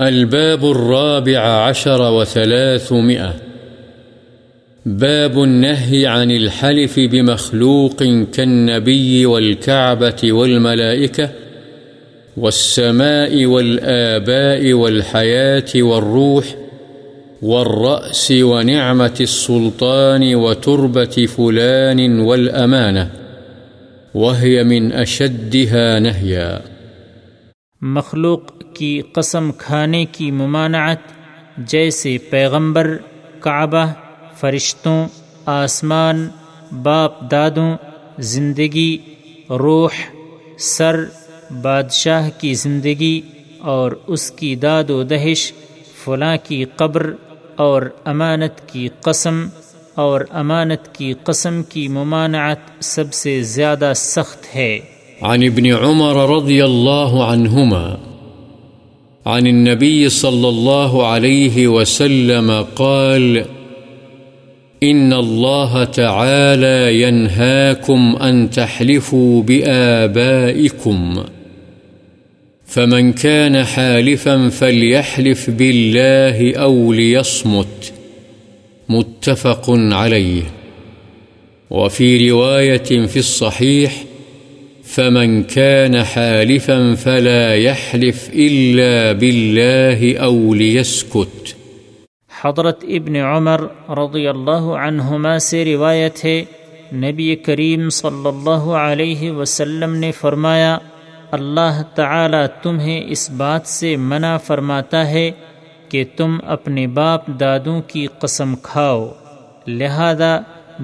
الباب الرابع عشر وثلاثمائة. باب النهي عن الحلف بمخلوق كالنبي والكعبة والملائكة والسماء والآباء والحياة والروح والرأس ونعمة السلطان وتربة فلان والأمانة، وهي من أشدها نهيا. مخلوق کی قسم کھانے کی ممانعت، جیسے پیغمبر، کعبہ، فرشتوں، آسمان، باپ دادوں، زندگی، روح، سر، بادشاہ کی زندگی اور اس کی داد و دہش، فلاں کی قبر اور امانت کی قسم اور امانت کی قسم کی ممانعت سب سے زیادہ سخت ہے۔ عن ابن عمر رضي الله عنهما عن النبي صلى الله عليه وسلم قال إن الله تعالى ينهاكم أن تحلفوا بآبائكم فمن كان حالفا فليحلف بالله أو ليصمت متفق عليه وفي رواية في الصحيح فمن كان حالفا فلا يحلف إلا بالله أو ليسكت حضرت ابن عمر رضی اللہ عنہما سے روایت ہے، نبی کریم صلی اللہ علیہ وسلم نے فرمایا، اللہ تعالی تمہیں اس بات سے منع فرماتا ہے کہ تم اپنے باپ دادوں کی قسم کھاؤ، لہذا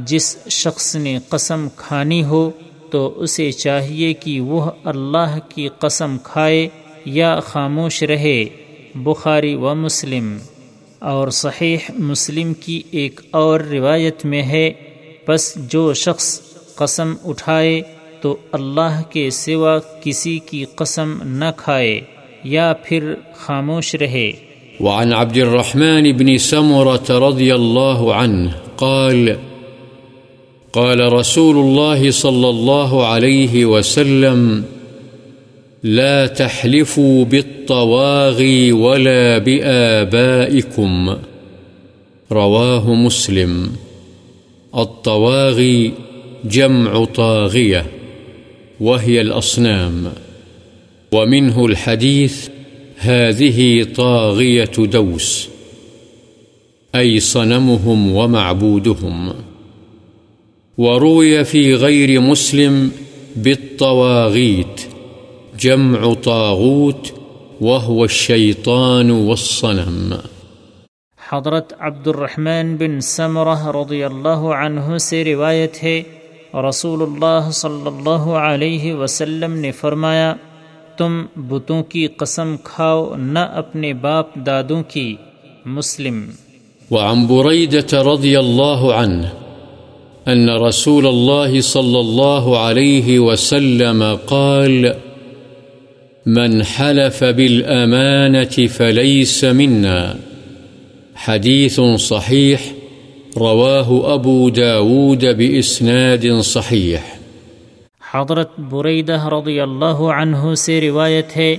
جس شخص نے قسم کھانی ہو تو اسے چاہیے کہ وہ اللہ کی قسم کھائے یا خاموش رہے، بخاری و مسلم۔ اور صحیح مسلم کی ایک اور روایت میں ہے بس جو شخص قسم اٹھائے تو اللہ کے سوا کسی کی قسم نہ کھائے یا پھر خاموش رہے۔ وعن عبد الرحمن بن سمرة رضي الله عنه قال قال رسول الله صلى الله عليه وسلم، لا تحلفوا بالطواغي ولا بآبائكم. رواه مسلم. الطواغي جمع طاغية، وهي الأصنام. ومنه الحديث، هذه طاغية دوس، أي صنمهم ومعبودهم. وروي في غير مسلم بالطواغيت جمع طاغوت وهو الشيطان والصنم. حضرت عبد الرحمن بن سمرہ رضی اللہ عنہ سے روایت ہے رسول اللہ صلی اللہ علیہ وسلم نے فرمایا تم بتوں کی قسم کھاؤ نہ اپنے باپ دادوں کی مسلم۔ وعن بريدة رضي الله عنه أن رسول الله صلى الله عليه وسلم قال، من حلف بالأمانة فليس منا. حديث صحيح، رواه أبو داود بإسناد صحيح. حضرت بریدہ رضی اللہ عنہ سے روایت ہے،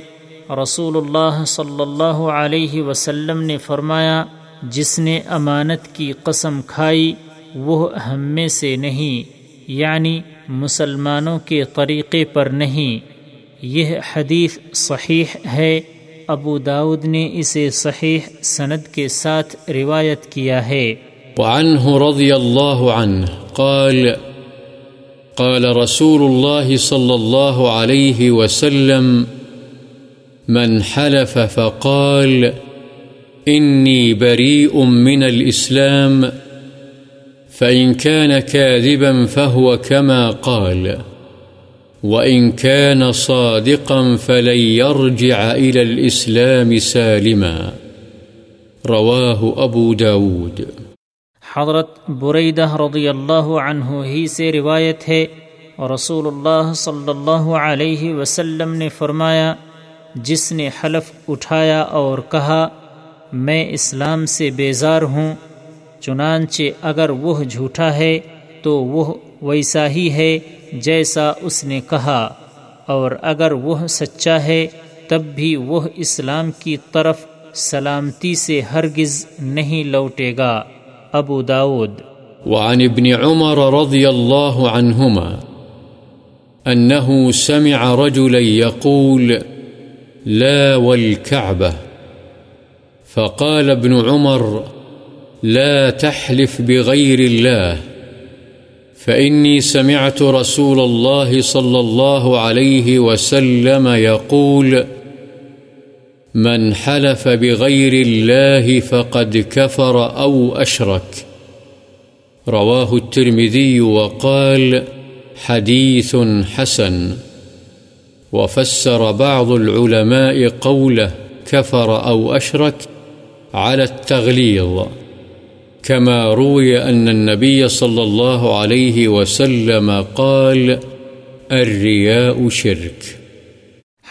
رسول اللہ صلی اللہ علیہ وسلم نے فرمایا، جس نے امانت کی قسم کھائی وہ ہم میں سے نہیں یعنی مسلمانوں کے طریقے پر نہیں۔ یہ حدیث صحیح ہے۔ ابو داود نے اسے صحیح سند کے ساتھ روایت کیا ہے۔ وعنه رضي الله عنه قال قال رسول الله صلى الله عليه وسلم، من حلف فقال إني بريء من الإسلام فإن كان كاذبا فهو كما قال وإن كان صادقا فلن يرجع إلى الإسلام سالما رواه أبو داود حضرت بریدہ رضی اللہ عنہ ہی سے روایت ہے رسول اللہ صلی اللہ علیہ وسلم نے فرمایا، جس نے حلف اٹھایا اور کہا، میں اسلام سے بیزار ہوں چنانچہ اگر وہ جھوٹا ہے تو وہ ویسا ہی ہے جیسا اس نے کہا۔ اور اگر وہ سچا ہے، تب بھی وہ اسلام کی طرف سلامتی سے ہرگز نہیں لوٹے گا۔ ابو داود وعن ابن عمر رضي الله عنهما أنه سمع رجلا يقول لا والكعبة فقال ابن عمر لا تحلف بغير الله، فإني سمعت رسول الله صلى الله عليه وسلم يقول من حلف بغير الله فقد كفر أو أشرك رواه الترمذي وقال حديث حسن وفسر بعض العلماء قوله كفر أو أشرك على التغليظ. كما روي أن النبي صلى الله عليه وسلم قال، الرياء شرك.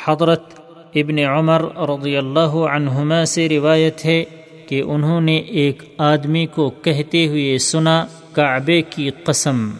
حضرت ابن عمر رضی اللہ عنہما سے روایت ہے کہ انہوں نے ایک آدمی کو کہتے ہوئے سنا، کعبے کی قسم،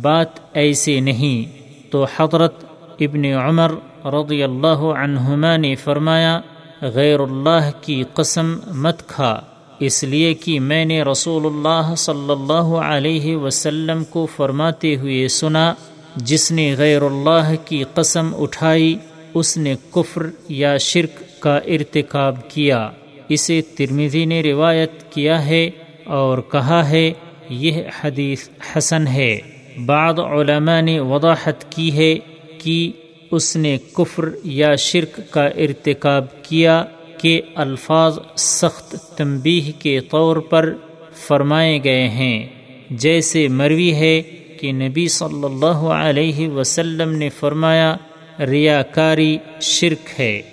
بات ایسے نہیں۔ تو حضرت ابن عمر رضی اللہ عنہما نے فرمایا، غیر اللہ کی قسم مت کھا۔ اس لیے کہ میں نے رسول اللہ صلی اللہ علیہ وسلم کو فرماتے ہوئے سنا، جس نے غیر اللہ کی قسم اٹھائی، اس نے کفر یا شرک کا ارتکاب کیا۔ اسے ترمیزی نے روایت کیا ہے اور کہا ہے، یہ حدیث حسن ہے۔ بعض علماء نے وضاحت کی ہے کہ اس نے کفر یا شرک کا ارتکاب کیا۔ کے الفاظ سخت تنبیہ کے طور پر فرمائے گئے ہیں۔ جیسے مروی ہے کہ نبی صلی اللہ علیہ وسلم نے فرمایا، ریاکاری شرک ہے۔